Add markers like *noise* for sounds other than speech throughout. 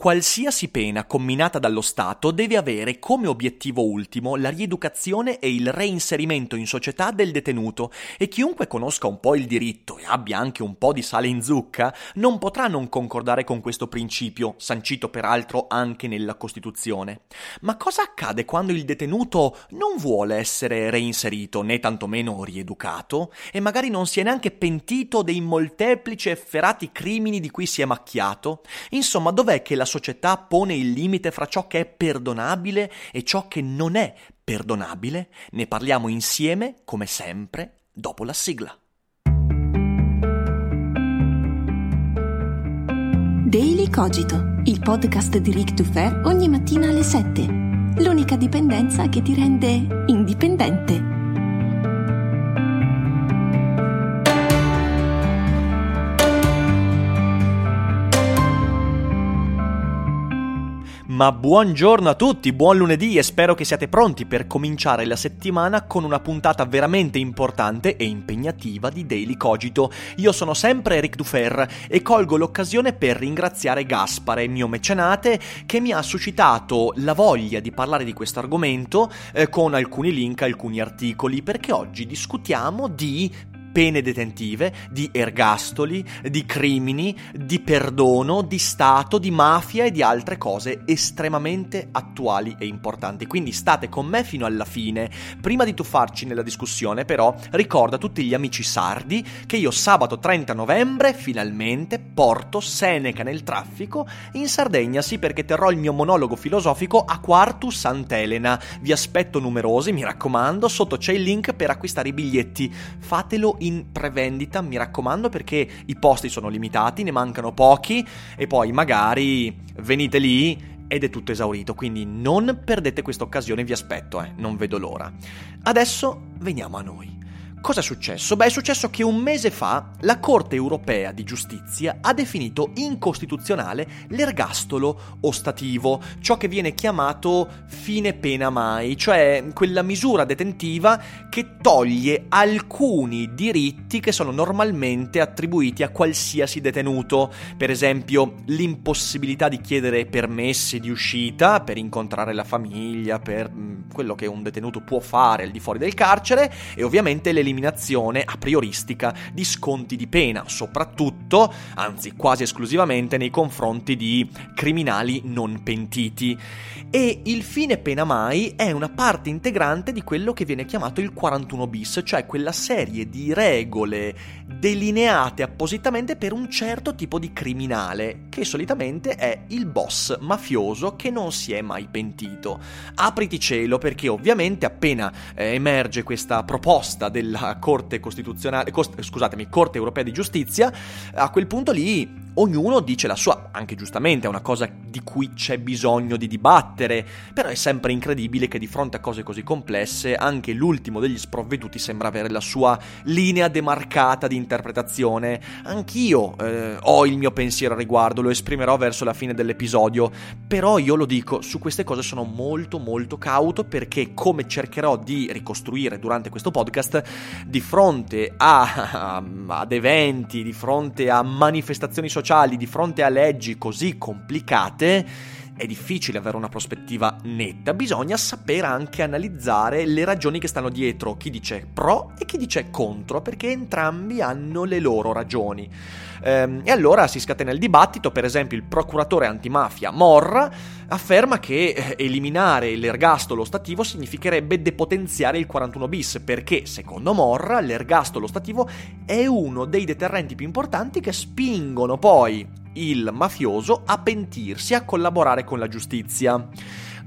Qualsiasi pena comminata dallo Stato deve avere come obiettivo ultimo la rieducazione e il reinserimento in società del detenuto e chiunque conosca un po' il diritto e abbia anche un po' di sale in zucca non potrà non concordare con questo principio, sancito peraltro anche nella Costituzione. Ma cosa accade quando il detenuto non vuole essere reinserito né tantomeno rieducato e magari non si è neanche pentito dei molteplici efferati crimini di cui si è macchiato? Insomma, dov'è che la società pone il limite fra ciò che è perdonabile e ciò che non è perdonabile? Ne parliamo insieme, come sempre, dopo la sigla. Daily Cogito, il podcast di Rick to Fair ogni mattina alle 7. L'unica dipendenza che ti rende indipendente. Ma buongiorno a tutti, buon lunedì e spero che siate pronti per cominciare la settimana con una puntata veramente importante e impegnativa di Daily Cogito. Io sono sempre Eric Dufer e colgo l'occasione per ringraziare Gaspare, mio mecenate, che mi ha suscitato la voglia di parlare di questo argomento eh, con alcuni link, alcuni articoli, perché oggi discutiamo di pene detentive, di ergastoli, di crimini, di perdono, di Stato, di mafia e di altre cose estremamente attuali e importanti. Quindi state con me fino alla fine. Prima di tuffarci nella discussione, però, ricorda a tutti gli amici sardi che io sabato 30 novembre finalmente porto Seneca nel traffico in Sardegna, sì, perché terrò il mio monologo filosofico a Quartu Sant'Elena. Vi aspetto numerosi, mi raccomando, sotto c'è il link per acquistare i biglietti. Fatelo in in prevendita, mi raccomando, perché i posti sono limitati, ne mancano pochi e poi magari venite lì ed è tutto esaurito, quindi non perdete questa occasione, vi aspetto, eh, non vedo l'ora. Adesso veniamo a noi. Cosa è successo? Beh, è successo che un mese fa la Corte europea di giustizia ha definito incostituzionale l'ergastolo ostativo, ciò che viene chiamato fine pena mai, cioè quella misura detentiva che toglie alcuni diritti che sono normalmente attribuiti a qualsiasi detenuto, per esempio l'impossibilità di chiedere permessi di uscita per incontrare la famiglia, per mm, quello che un detenuto può fare al di fuori del carcere e ovviamente le l'eliminazione a prioristica di sconti di pena, soprattutto, anzi quasi esclusivamente nei confronti di criminali non pentiti. E il fine pena mai è una parte integrante di quello che viene chiamato il 41 bis, cioè quella serie di regole delineate appositamente per un certo tipo di criminale, che solitamente è il boss mafioso che non si è mai pentito. Apriti cielo perché ovviamente appena eh, emerge questa proposta della la Corte Costituzionale, cost, scusatemi, Corte Europea di Giustizia, a quel punto lì ognuno dice la sua, anche giustamente è una cosa di cui c'è bisogno di dibattere, però è sempre incredibile che di fronte a cose così complesse anche l'ultimo degli sprovveduti sembra avere la sua linea demarcata di interpretazione. Anch'io eh, ho il mio pensiero a riguardo, lo esprimerò verso la fine dell'episodio, però io lo dico, su queste cose sono molto molto cauto perché come cercherò di ricostruire durante questo podcast, di fronte a, *laughs* ad eventi, di fronte a manifestazioni sociali, sociali di fronte a leggi così complicate è difficile avere una prospettiva netta, bisogna sapere anche analizzare le ragioni che stanno dietro, chi dice pro e chi dice contro, perché entrambi hanno le loro ragioni. Ehm, e allora si scatena il dibattito, per esempio il procuratore antimafia Morra afferma che eh, eliminare l'ergastolo stativo significherebbe depotenziare il 41 bis, perché secondo Morra l'ergastolo stativo è uno dei deterrenti più importanti che spingono poi il mafioso a pentirsi, a collaborare con la giustizia.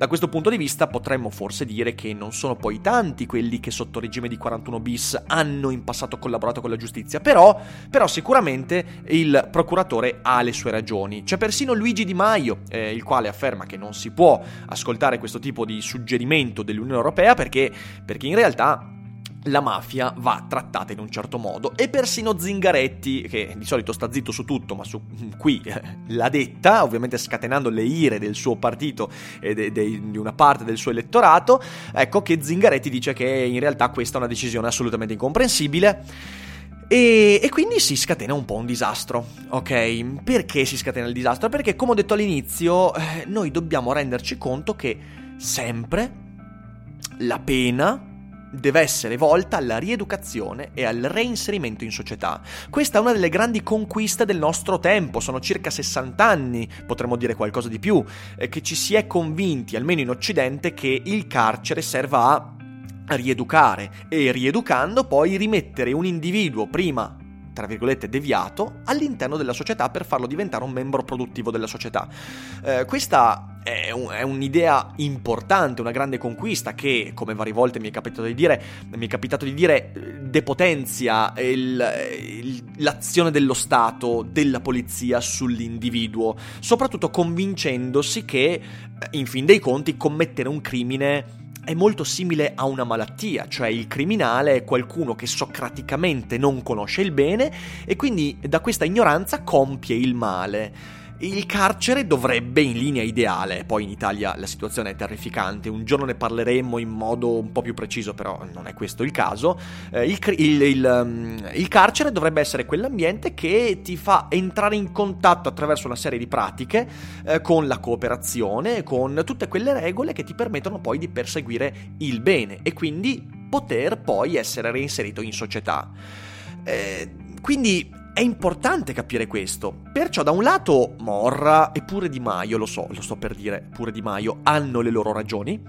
Da questo punto di vista potremmo forse dire che non sono poi tanti quelli che sotto regime di 41 bis hanno in passato collaborato con la giustizia, però, però sicuramente il procuratore ha le sue ragioni. C'è persino Luigi Di Maio, eh, il quale afferma che non si può ascoltare questo tipo di suggerimento dell'Unione Europea perché, perché in realtà la mafia va trattata in un certo modo e persino Zingaretti, che di solito sta zitto su tutto, ma su, qui eh, l'ha detta, ovviamente scatenando le ire del suo partito e de, de, di una parte del suo elettorato, ecco che Zingaretti dice che in realtà questa è una decisione assolutamente incomprensibile. E, e, quindi si scatena un po' un disastro, ok? Perché si scatena il disastro? Perché, come ho detto all'inizio, eh, noi dobbiamo renderci conto che sempre la pena deve essere volta alla rieducazione e al reinserimento in società. Questa è una delle grandi conquiste del nostro tempo, sono circa 60 anni, potremmo dire qualcosa di più, eh, che ci si è convinti, almeno in Occidente, che il carcere serva a rieducare e rieducando poi rimettere un individuo prima tra virgolette, deviato all'interno della società per farlo diventare un membro produttivo della società. Eh, questa è, un, è, un'idea importante, una grande conquista che, come varie volte mi è capitato di dire, mi è capitato di dire depotenzia il, il, l'azione dello Stato, della polizia sull'individuo, soprattutto convincendosi che, in fin dei conti, commettere un crimine è molto simile a una malattia, cioè il criminale è qualcuno che socraticamente non conosce il bene e quindi da questa ignoranza compie il male. Il carcere dovrebbe, in linea ideale, poi in Italia la situazione è terrificante, un giorno ne parleremo in modo un po' più preciso, però non è questo il caso, eh, il, il, il, um, il, carcere dovrebbe essere quell'ambiente che ti fa entrare in contatto attraverso una serie di pratiche eh, con la cooperazione, con tutte quelle regole che ti permettono poi di perseguire il bene e quindi poter poi essere reinserito in società. Eh, quindi è importante capire questo. Perciò da un lato Morra e pure Di Maio, lo so, lo sto per dire, pure Di Maio hanno le loro ragioni.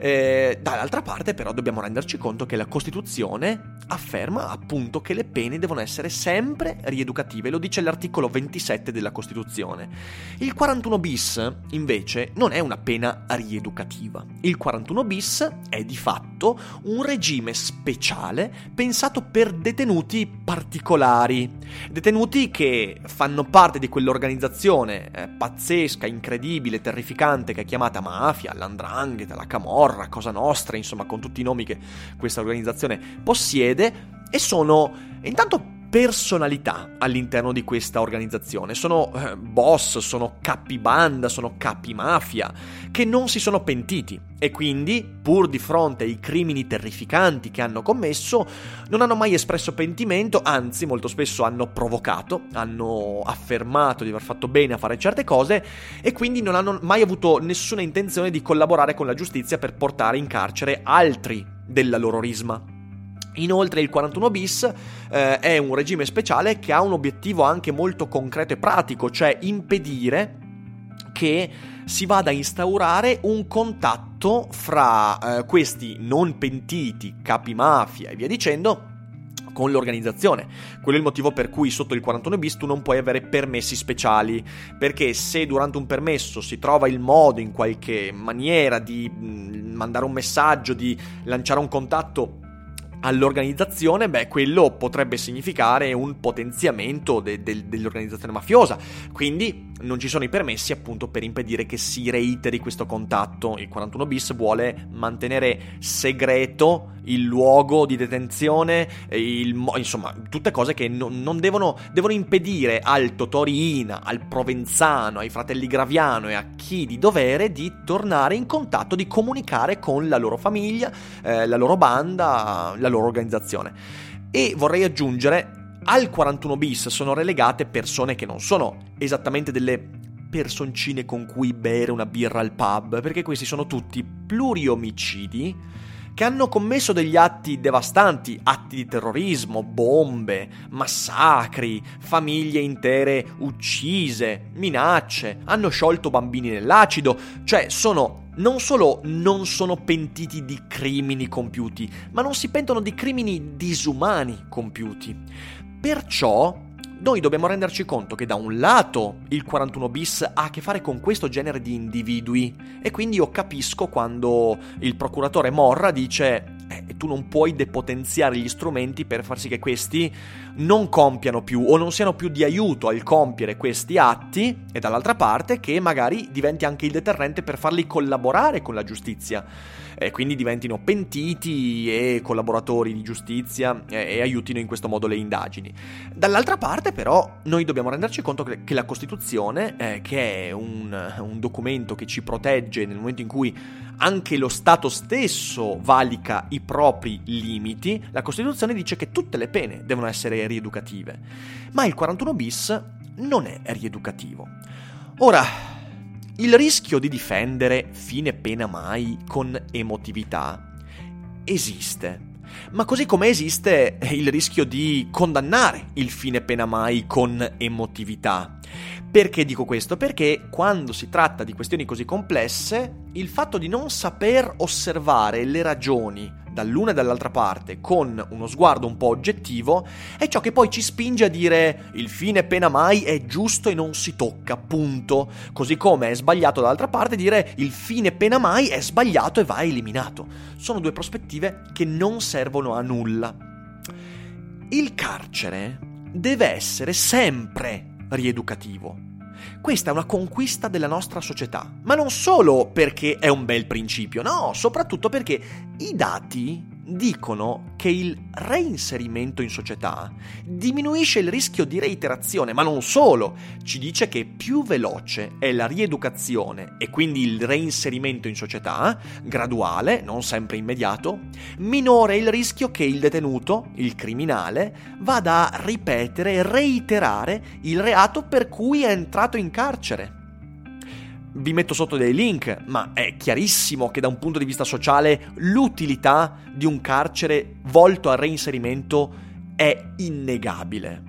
Eh, dall'altra parte però dobbiamo renderci conto che la Costituzione afferma appunto che le pene devono essere sempre rieducative, lo dice l'articolo 27 della Costituzione. Il 41 bis invece non è una pena rieducativa. Il 41 bis è di fatto un regime speciale pensato per detenuti particolari, detenuti che fanno parte di quell'organizzazione eh, pazzesca, incredibile, terrificante che è chiamata mafia, l'andrangheta, la camorra, Cosa Nostra, insomma con tutti i nomi che questa organizzazione possiede e sono intanto personalità all'interno di questa organizzazione. Sono eh, boss, sono capi banda, sono capi mafia, che non si sono pentiti e quindi, pur di fronte ai crimini terrificanti che hanno commesso, non hanno mai espresso pentimento, anzi molto spesso hanno provocato, hanno affermato di aver fatto bene a fare certe cose e quindi non hanno mai avuto nessuna intenzione di collaborare con la giustizia per portare in carcere altri della loro risma. Inoltre il 41 bis eh, è un regime speciale che ha un obiettivo anche molto concreto e pratico, cioè impedire che si vada a instaurare un contatto fra eh, questi non pentiti, capi mafia e via dicendo, con l'organizzazione. Quello è il motivo per cui sotto il 41 bis tu non puoi avere permessi speciali, perché se durante un permesso si trova il modo in qualche maniera di mm, mandare un messaggio, di lanciare un contatto all'organizzazione, beh, quello potrebbe significare un potenziamento de- de- dell'organizzazione mafiosa. Quindi non ci sono i permessi appunto per impedire che si reiteri questo contatto. Il 41 bis vuole mantenere segreto il luogo di detenzione, il, insomma, tutte cose che no, non devono, devono impedire al Totorina, al Provenzano, ai fratelli Graviano e a chi di dovere di tornare in contatto, di comunicare con la loro famiglia, eh, la loro banda, la loro organizzazione. E vorrei aggiungere al 41 bis sono relegate persone che non sono esattamente delle personcine con cui bere una birra al pub, perché questi sono tutti pluriomicidi che hanno commesso degli atti devastanti, atti di terrorismo, bombe, massacri, famiglie intere uccise, minacce, hanno sciolto bambini nell'acido, cioè sono non solo non sono pentiti di crimini compiuti, ma non si pentono di crimini disumani compiuti. Perciò noi dobbiamo renderci conto che da un lato il 41 bis ha a che fare con questo genere di individui e quindi io capisco quando il procuratore Morra dice eh, tu non puoi depotenziare gli strumenti per far sì che questi non compiano più o non siano più di aiuto al compiere questi atti e dall'altra parte che magari diventi anche il deterrente per farli collaborare con la giustizia e quindi diventino pentiti e collaboratori di giustizia e, e aiutino in questo modo le indagini. Dall'altra parte però noi dobbiamo renderci conto che, che la Costituzione, eh, che è un, un documento che ci protegge nel momento in cui anche lo Stato stesso valica i propri limiti, la Costituzione dice che tutte le pene devono essere rieducative. Ma il 41 bis non è rieducativo. Ora, il rischio di difendere fine pena mai con emotività esiste. Ma così come esiste il rischio di condannare il fine pena mai con emotività. Perché dico questo? Perché quando si tratta di questioni così complesse, il fatto di non saper osservare le ragioni dall'una e dall'altra parte con uno sguardo un po' oggettivo è ciò che poi ci spinge a dire il fine pena mai è giusto e non si tocca, punto. Così come è sbagliato dall'altra parte dire il fine pena mai è sbagliato e va eliminato. Sono due prospettive che non servono a nulla. Il carcere deve essere sempre rieducativo. Questa è una conquista della nostra società, ma non solo perché è un bel principio, no, soprattutto perché i dati dicono che il reinserimento in società diminuisce il rischio di reiterazione, ma non solo, ci dice che più veloce è la rieducazione e quindi il reinserimento in società, graduale, non sempre immediato, minore è il rischio che il detenuto, il criminale, vada a ripetere e reiterare il reato per cui è entrato in carcere vi metto sotto dei link, ma è chiarissimo che da un punto di vista sociale l'utilità di un carcere volto al reinserimento è innegabile.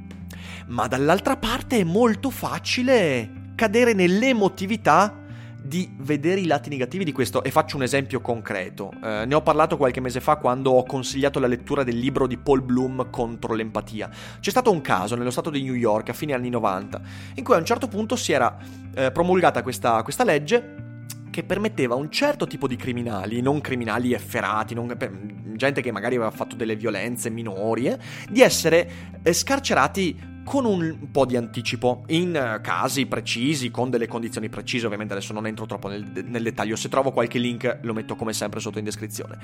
Ma dall'altra parte è molto facile cadere nell'emotività di vedere i lati negativi di questo e faccio un esempio concreto. Eh, ne ho parlato qualche mese fa quando ho consigliato la lettura del libro di Paul Bloom contro l'empatia. C'è stato un caso nello stato di New York a fine anni 90 in cui a un certo punto si era eh, promulgata questa, questa legge che permetteva a un certo tipo di criminali, non criminali efferati, non, gente che magari aveva fatto delle violenze minori, eh, di essere eh, scarcerati con un po' di anticipo, in eh, casi precisi, con delle condizioni precise, ovviamente adesso non entro troppo nel, nel dettaglio, se trovo qualche link lo metto come sempre sotto in descrizione.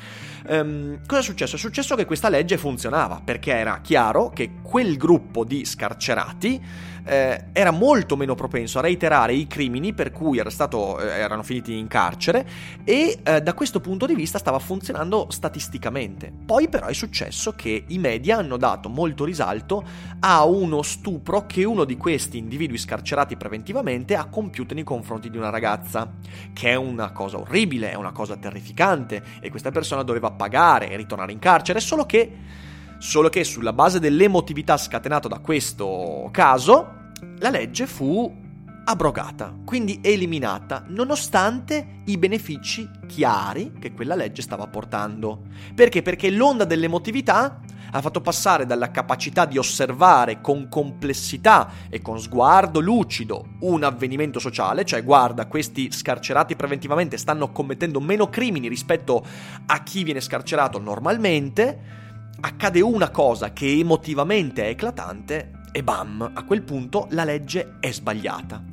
Um, cosa è successo? È successo che questa legge funzionava, perché era chiaro che quel gruppo di scarcerati eh, era molto meno propenso a reiterare i crimini per cui stato, eh, erano finiti in carcere e eh, da questo punto di vista stava funzionando statisticamente. Poi però è successo che i media hanno dato molto risalto a uno stupro che uno di questi individui scarcerati preventivamente ha compiuto nei confronti di una ragazza, che è una cosa orribile, è una cosa terrificante e questa persona doveva pagare e ritornare in carcere, solo che Solo che sulla base dell'emotività scatenata da questo caso, la legge fu abrogata, quindi eliminata, nonostante i benefici chiari che quella legge stava portando. Perché? Perché l'onda dell'emotività ha fatto passare dalla capacità di osservare con complessità e con sguardo lucido un avvenimento sociale, cioè guarda, questi scarcerati preventivamente stanno commettendo meno crimini rispetto a chi viene scarcerato normalmente, accade una cosa che emotivamente è eclatante e bam, a quel punto la legge è sbagliata.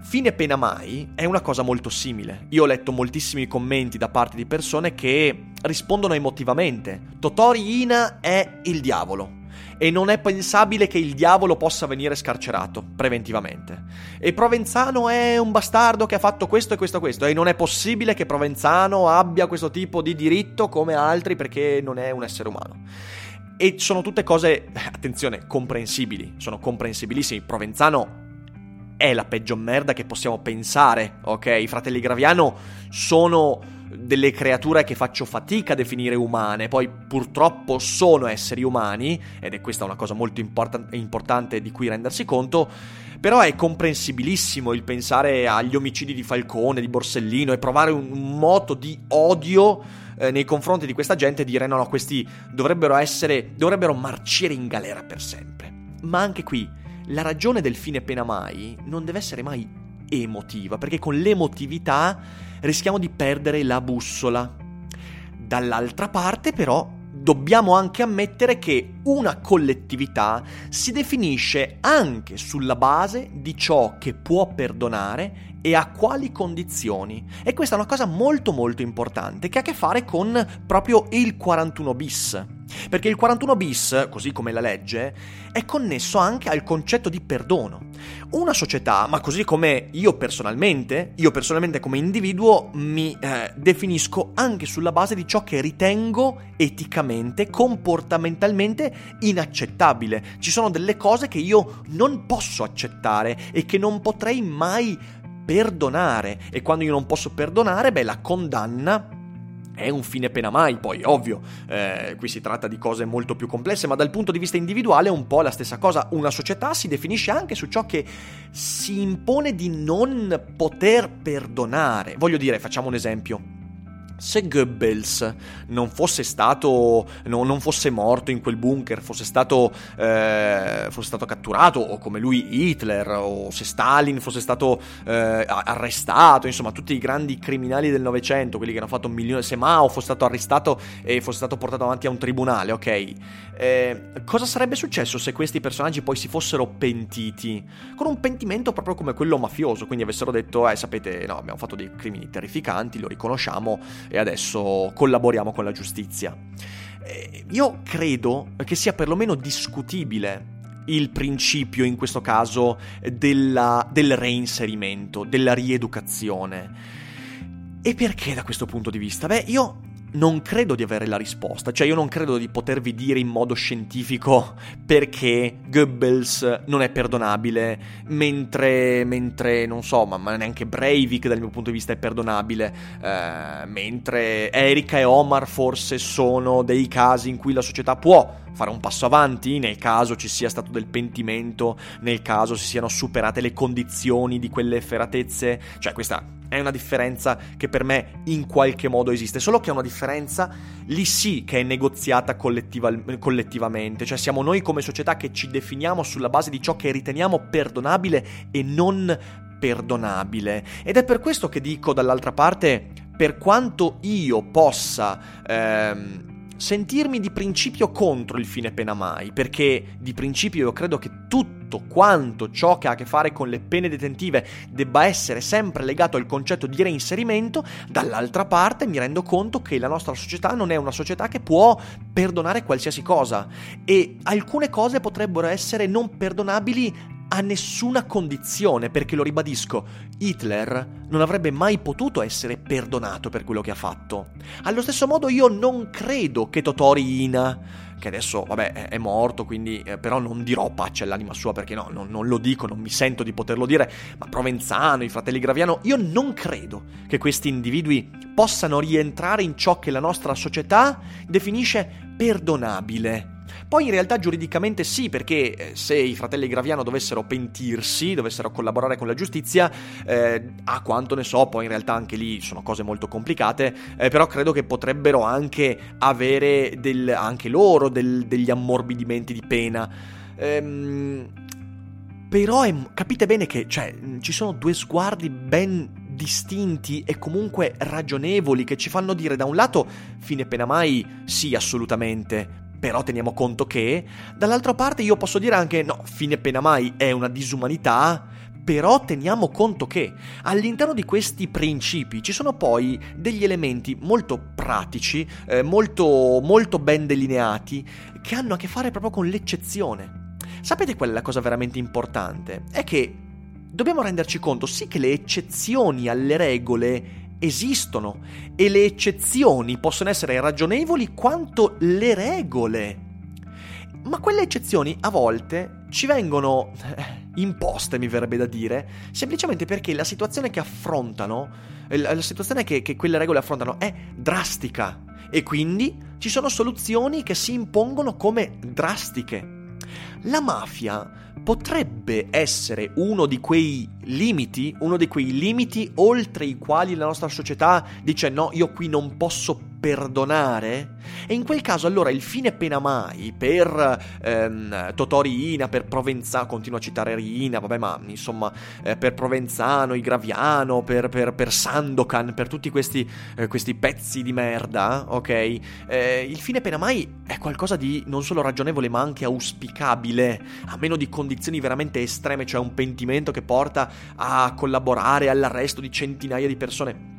Fine pena mai è una cosa molto simile. Io ho letto moltissimi commenti da parte di persone che rispondono emotivamente. Totori Ina è il diavolo e non è pensabile che il diavolo possa venire scarcerato preventivamente. E Provenzano è un bastardo che ha fatto questo e questo e questo, e non è possibile che Provenzano abbia questo tipo di diritto come altri perché non è un essere umano. E sono tutte cose, attenzione, comprensibili, sono comprensibilissimi. Provenzano è la peggio merda che possiamo pensare, ok? I fratelli Graviano sono delle creature che faccio fatica a definire umane, poi purtroppo sono esseri umani, ed è questa una cosa molto import- importante di cui rendersi conto, però è comprensibilissimo il pensare agli omicidi di Falcone, di Borsellino e provare un, moto di odio eh, nei confronti di questa gente e dire no, no, questi dovrebbero essere, dovrebbero marcire in galera per sempre. Ma anche qui la ragione del fine pena mai non deve essere mai emotiva, perché con l'emotività rischiamo di perdere la bussola. Dall'altra parte però dobbiamo anche ammettere che una collettività si definisce anche sulla base di ciò che può perdonare e a quali condizioni. E questa è una cosa molto molto importante che ha a che fare con proprio il 41 bis. Perché il 41 bis, così come la legge, è connesso anche al concetto di perdono. Una società, ma così come io personalmente, io personalmente come individuo mi eh, definisco anche sulla base di ciò che ritengo eticamente, comportamentalmente inaccettabile. Ci sono delle cose che io non posso accettare e che non potrei mai perdonare. E quando io non posso perdonare, beh, la condanna è un fine pena mai, poi ovvio, eh, qui si tratta di cose molto più complesse, ma dal punto di vista individuale è un po' la stessa cosa. Una società si definisce anche su ciò che si impone di non poter perdonare. Voglio dire, facciamo un esempio se Goebbels non fosse stato, no, non fosse morto in quel bunker, fosse stato, eh, fosse stato catturato, o come lui Hitler, o se Stalin fosse stato eh, arrestato, insomma tutti i grandi criminali del Novecento, quelli che hanno fatto un milione, se Mao fosse stato arrestato e fosse stato portato avanti a un tribunale, ok? Eh, cosa sarebbe successo se questi personaggi poi si fossero pentiti? Con un pentimento proprio come quello mafioso, quindi avessero detto, eh sapete, no, abbiamo fatto dei crimini terrificanti, lo riconosciamo e adesso collaboriamo con la giustizia. Eh, io credo che sia perlomeno discutibile il principio, in questo caso, della, del reinserimento, della rieducazione. E perché da questo punto di vista? Beh, io non credo di avere la risposta, cioè io non credo di potervi dire in modo scientifico perché Goebbels non è perdonabile, mentre, mentre non so, ma, ma neanche Breivik dal mio punto di vista è perdonabile, eh, mentre Erika e Omar forse sono dei casi in cui la società può fare un passo avanti nel caso ci sia stato del pentimento, nel caso si siano superate le condizioni di quelle efferatezze, cioè questa è una differenza che per me in qualche modo esiste, solo che è una differenza lì sì che è negoziata collettiva, collettivamente, cioè siamo noi come società che ci definiamo sulla base di ciò che riteniamo perdonabile e non perdonabile. Ed è per questo che dico dall'altra parte, per quanto io possa... Ehm, sentirmi di principio contro il fine pena mai, perché di principio io credo che tutto quanto ciò che ha a che fare con le pene detentive debba essere sempre legato al concetto di reinserimento, dall'altra parte mi rendo conto che la nostra società non è una società che può perdonare qualsiasi cosa. E alcune cose potrebbero essere non perdonabili a nessuna condizione, perché lo ribadisco, Hitler non avrebbe mai potuto essere perdonato per quello che ha fatto. Allo stesso modo io non credo che Totori Ina, che adesso vabbè è morto, quindi eh, però non dirò pace all'anima sua perché no, non, non lo dico, non mi sento di poterlo dire, ma Provenzano, i fratelli Graviano, io non credo che questi individui possano rientrare in ciò che la nostra società definisce perdonabile. Poi in realtà giuridicamente sì, perché eh, se i fratelli Graviano dovessero pentirsi, dovessero collaborare con la giustizia, eh, a quanto ne so, poi in realtà anche lì sono cose molto complicate, eh, però credo che potrebbero anche avere del, anche loro del, degli ammorbidimenti di pena. Ehm, però è, capite bene che cioè, ci sono due sguardi ben distinti e comunque ragionevoli che ci fanno dire da un lato fine pena mai sì assolutamente però teniamo conto che, dall'altra parte io posso dire anche no, fine pena mai è una disumanità, però teniamo conto che all'interno di questi principi ci sono poi degli elementi molto pratici, eh, molto, molto ben delineati, che hanno a che fare proprio con l'eccezione. Sapete qual è la cosa veramente importante? È che dobbiamo renderci conto sì che le eccezioni alle regole esistono e le eccezioni possono essere ragionevoli quanto le regole. Ma quelle eccezioni a volte ci vengono eh, imposte, mi verrebbe da dire, semplicemente perché la situazione che affrontano, eh, la situazione che, che quelle regole affrontano è drastica e quindi ci sono soluzioni che si impongono come drastiche. La mafia potrebbe essere uno di quei limiti, uno di quei limiti oltre i quali la nostra società dice no, io qui non posso perdonare? E in quel caso allora il fine pena mai per ehm, Totori Ina, per Provenzano, continuo a citare Rina, vabbè ma insomma eh, per Provenzano, Igraviano, per, per, per Sandokan, per tutti questi, eh, questi, pezzi di merda, ok? Eh, il fine pena mai è qualcosa di non solo ragionevole ma anche auspicabile, a meno di condizioni veramente estreme, cioè un pentimento che porta a collaborare all'arresto di centinaia di persone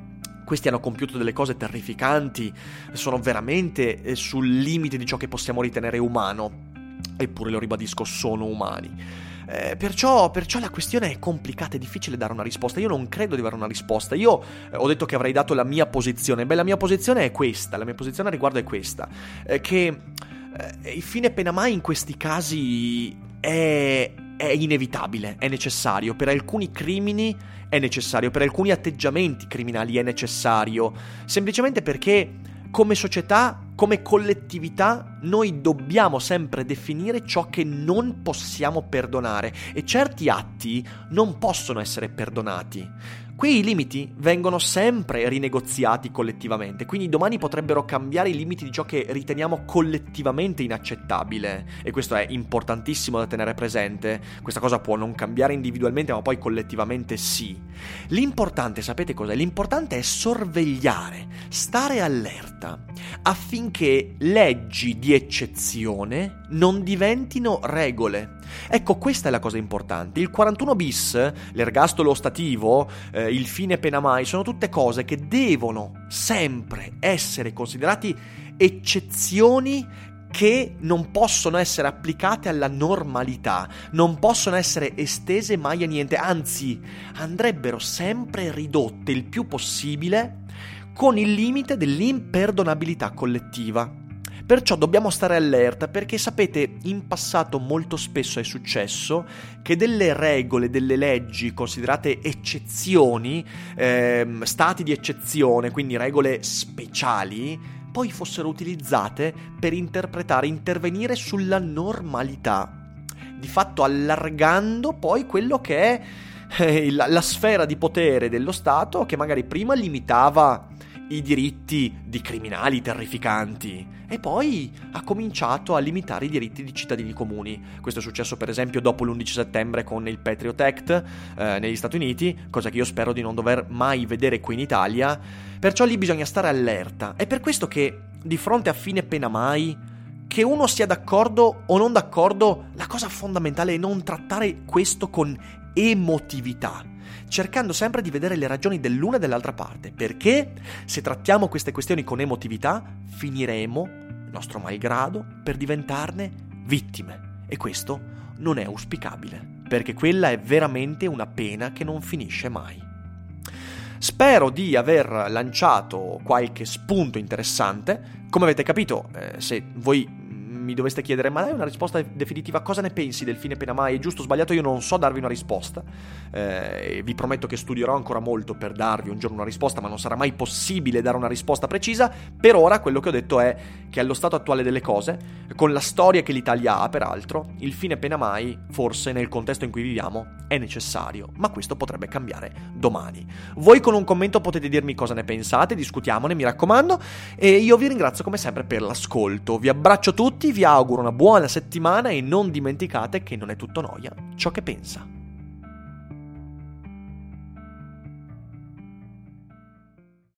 questi hanno compiuto delle cose terrificanti, sono veramente eh, sul limite di ciò che possiamo ritenere umano. Eppure, lo ribadisco, sono umani. Eh, perciò, perciò, la questione è complicata, è difficile dare una risposta. Io non credo di avere una risposta. Io eh, ho detto che avrei dato la mia posizione. Beh, la mia posizione è questa. La mia posizione a riguardo è questa. Eh, che eh, il fine pena mai in questi casi è, è inevitabile, è necessario. Per alcuni crimini è necessario, per alcuni atteggiamenti criminali è necessario. Semplicemente perché come società, come collettività, noi dobbiamo sempre definire ciò che non possiamo perdonare e certi atti non possono essere perdonati. Qui i limiti vengono sempre rinegoziati collettivamente, quindi domani potrebbero cambiare i limiti di ciò che riteniamo collettivamente inaccettabile e questo è importantissimo da tenere presente. Questa cosa può non cambiare individualmente, ma poi collettivamente sì. L'importante, sapete cos'è? L'importante è sorvegliare, stare allerta affinché leggi di eccezione non diventino regole. Ecco, questa è la cosa importante. Il 41 bis, l'ergastolo ostativo, eh, il fine pena mai, sono tutte cose che devono sempre essere considerati eccezioni che non possono essere applicate alla normalità, non possono essere estese mai a niente, anzi andrebbero sempre ridotte il più possibile con il limite dell'imperdonabilità collettiva. Perciò dobbiamo stare allerta perché sapete, in passato molto spesso è successo che delle regole, delle leggi considerate eccezioni, ehm, stati di eccezione, quindi regole speciali, poi fossero utilizzate per interpretare, intervenire sulla normalità, di fatto allargando poi quello che è eh, la, la sfera di potere dello Stato che magari prima limitava i diritti di criminali terrificanti e poi ha cominciato a limitare i diritti di cittadini comuni. Questo è successo per esempio dopo l'11 settembre con il Patriot Act eh, negli Stati Uniti, cosa che io spero di non dover mai vedere qui in Italia. Perciò lì bisogna stare allerta. È per questo che di fronte a fine pena mai, che uno sia d'accordo o non d'accordo, la cosa fondamentale è non trattare questo con emotività cercando sempre di vedere le ragioni dell'una e dell'altra parte, perché se trattiamo queste questioni con emotività, finiremo, nostro malgrado, per diventarne vittime. E questo non è auspicabile, perché quella è veramente una pena che non finisce mai. Spero di aver lanciato qualche spunto interessante. Come avete capito, eh, se voi mi doveste chiedere, ma hai una risposta definitiva? Cosa ne pensi del fine pena mai? È giusto o sbagliato? Io non so darvi una risposta. Eh, vi prometto che studierò ancora molto per darvi un giorno una risposta, ma non sarà mai possibile dare una risposta precisa. Per ora, quello che ho detto è che allo stato attuale delle cose, con la storia che l'Italia ha, peraltro, il fine pena mai, forse nel contesto in cui viviamo, è necessario. Ma questo potrebbe cambiare domani. Voi con un commento potete dirmi cosa ne pensate, discutiamone, mi raccomando. E io vi ringrazio come sempre per l'ascolto. Vi abbraccio tutti vi auguro una buona settimana e non dimenticate che non è tutto noia ciò che pensa.